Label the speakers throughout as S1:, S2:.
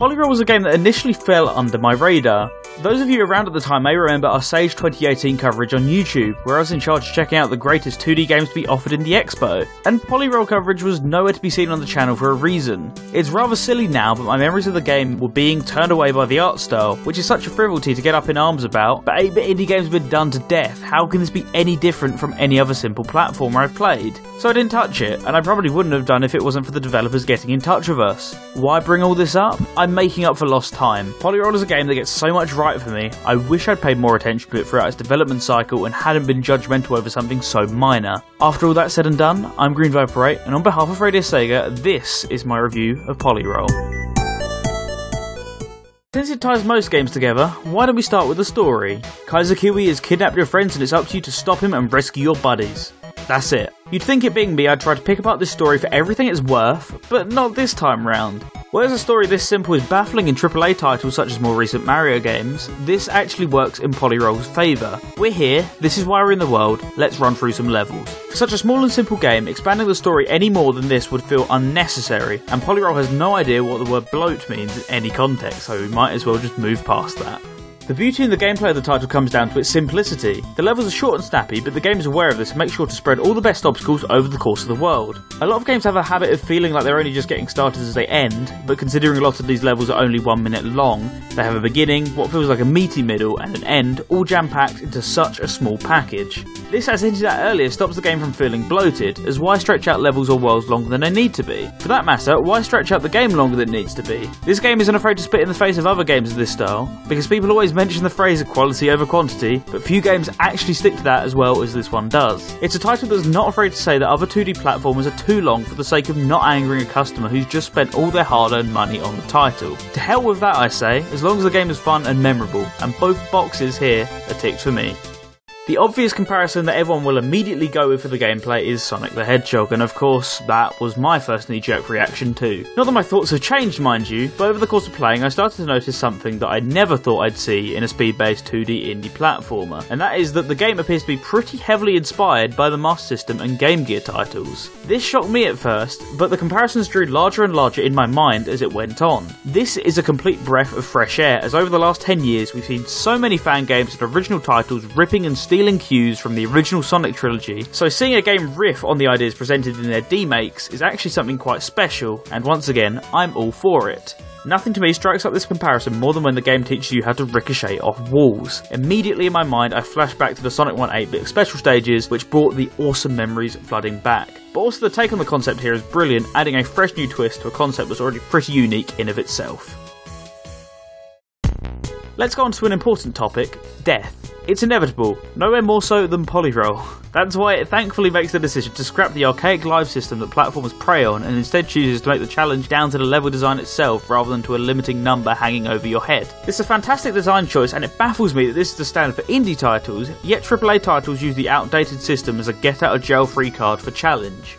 S1: Polyroll was a game that initially fell under my radar. Those of you around at the time may remember our Sage 2018 coverage on YouTube, where I was in charge of checking out the greatest 2D games to be offered in the expo. And Polyroll coverage was nowhere to be seen on the channel for a reason. It's rather silly now, but my memories of the game were being turned away by the art style, which is such a frivolity to get up in arms about, but 8 bit indie games have been done to death. How can this be any different from any other simple platformer I've played? So I didn't touch it, and I probably wouldn't have done if it wasn't for the developers getting in touch with us. Why bring all this up? Making up for lost time. Polyroll is a game that gets so much right for me, I wish I'd paid more attention to it throughout its development cycle and hadn't been judgmental over something so minor. After all that said and done, I'm Green Viper 8, and on behalf of Radio Sega, this is my review of Polyroll. Since it ties most games together, why don't we start with the story? Kaiser Kiwi has kidnapped your friends and it's up to you to stop him and rescue your buddies. That's it. You'd think it being me, I'd try to pick apart this story for everything it's worth, but not this time round. Whereas a story this simple is baffling in AAA titles such as more recent Mario games, this actually works in Polyroll's favour. We're here, this is why we're in the world, let's run through some levels. For such a small and simple game, expanding the story any more than this would feel unnecessary, and Polyroll has no idea what the word bloat means in any context, so we might as well just move past that. The beauty in the gameplay of the title comes down to its simplicity. The levels are short and snappy, but the game is aware of this and makes sure to spread all the best obstacles over the course of the world. A lot of games have a habit of feeling like they're only just getting started as they end, but considering a lot of these levels are only one minute long, they have a beginning, what feels like a meaty middle, and an end, all jam packed into such a small package. This, as hinted at earlier, stops the game from feeling bloated, as why stretch out levels or worlds longer than they need to be? For that matter, why stretch out the game longer than it needs to be? This game isn't afraid to spit in the face of other games of this style, because people always mention the phrase of quality over quantity, but few games actually stick to that as well as this one does. It's a title that's not afraid to say that other 2D platformers are too long for the sake of not angering a customer who's just spent all their hard earned money on the title. To hell with that, I say, as long as the game is fun and memorable, and both boxes here are ticked for me. The obvious comparison that everyone will immediately go with for the gameplay is Sonic the Hedgehog, and of course, that was my first knee jerk reaction too. Not that my thoughts have changed, mind you, but over the course of playing, I started to notice something that I never thought I'd see in a speed based 2D indie platformer, and that is that the game appears to be pretty heavily inspired by the Master System and Game Gear titles. This shocked me at first, but the comparisons drew larger and larger in my mind as it went on. This is a complete breath of fresh air, as over the last 10 years, we've seen so many fan games and original titles ripping and stealing stealing cues from the original Sonic trilogy, so seeing a game riff on the ideas presented in their demakes is actually something quite special, and once again, I'm all for it. Nothing to me strikes up this comparison more than when the game teaches you how to ricochet off walls. Immediately in my mind, I flash back to the Sonic 1 8 bit special stages, which brought the awesome memories flooding back. But also, the take on the concept here is brilliant, adding a fresh new twist to a concept that's already pretty unique in of itself. Let's go on to an important topic death. It's inevitable, nowhere more so than Polyroll. That's why it thankfully makes the decision to scrap the archaic live system that platformers prey on and instead chooses to make the challenge down to the level design itself rather than to a limiting number hanging over your head. This is a fantastic design choice and it baffles me that this is the standard for indie titles, yet AAA titles use the outdated system as a get out of jail free card for challenge.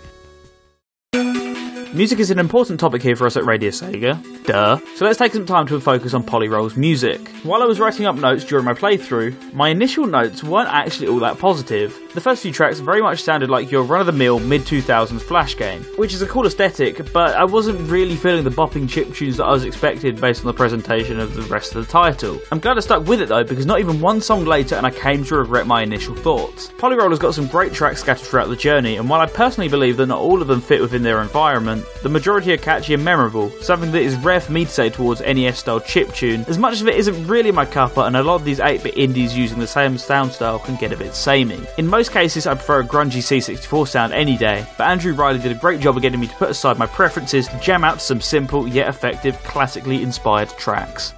S1: Music is an important topic here for us at Radio Sega, duh. So let's take some time to focus on Polyroll's music. While I was writing up notes during my playthrough, my initial notes weren't actually all that positive. The first few tracks very much sounded like your run of the mill mid 2000s Flash game, which is a cool aesthetic, but I wasn't really feeling the bopping chip tunes that I was expected based on the presentation of the rest of the title. I'm glad I stuck with it though, because not even one song later and I came to regret my initial thoughts. Polyroll has got some great tracks scattered throughout the journey, and while I personally believe that not all of them fit within their environment, the majority are catchy and memorable, something that is rare for me to say towards NES style chip tune, as much of it isn't really my cuppa and a lot of these 8-bit indies using the same sound style can get a bit samey. In most cases I prefer a grungy C64 sound any day, but Andrew Riley did a great job of getting me to put aside my preferences to jam out some simple yet effective classically inspired tracks.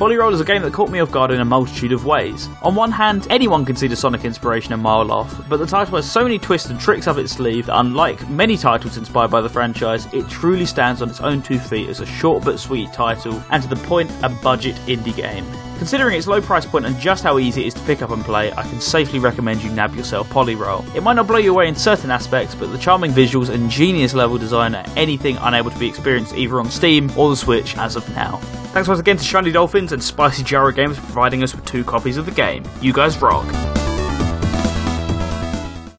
S1: Polyroll is a game that caught me off guard in a multitude of ways. On one hand, anyone can see the Sonic inspiration a mile off, but the title has so many twists and tricks up its sleeve that unlike many titles inspired by the franchise, it truly stands on its own two feet as a short but sweet title, and to the point, a budget indie game. Considering its low price point and just how easy it is to pick up and play, I can safely recommend you nab yourself Polyroll. It might not blow you away in certain aspects, but the charming visuals and genius level design are anything unable to be experienced either on Steam or the Switch as of now. Thanks once again to Shiny Dolphins and Spicy Gyro Games for providing us with two copies of the game. You guys rock.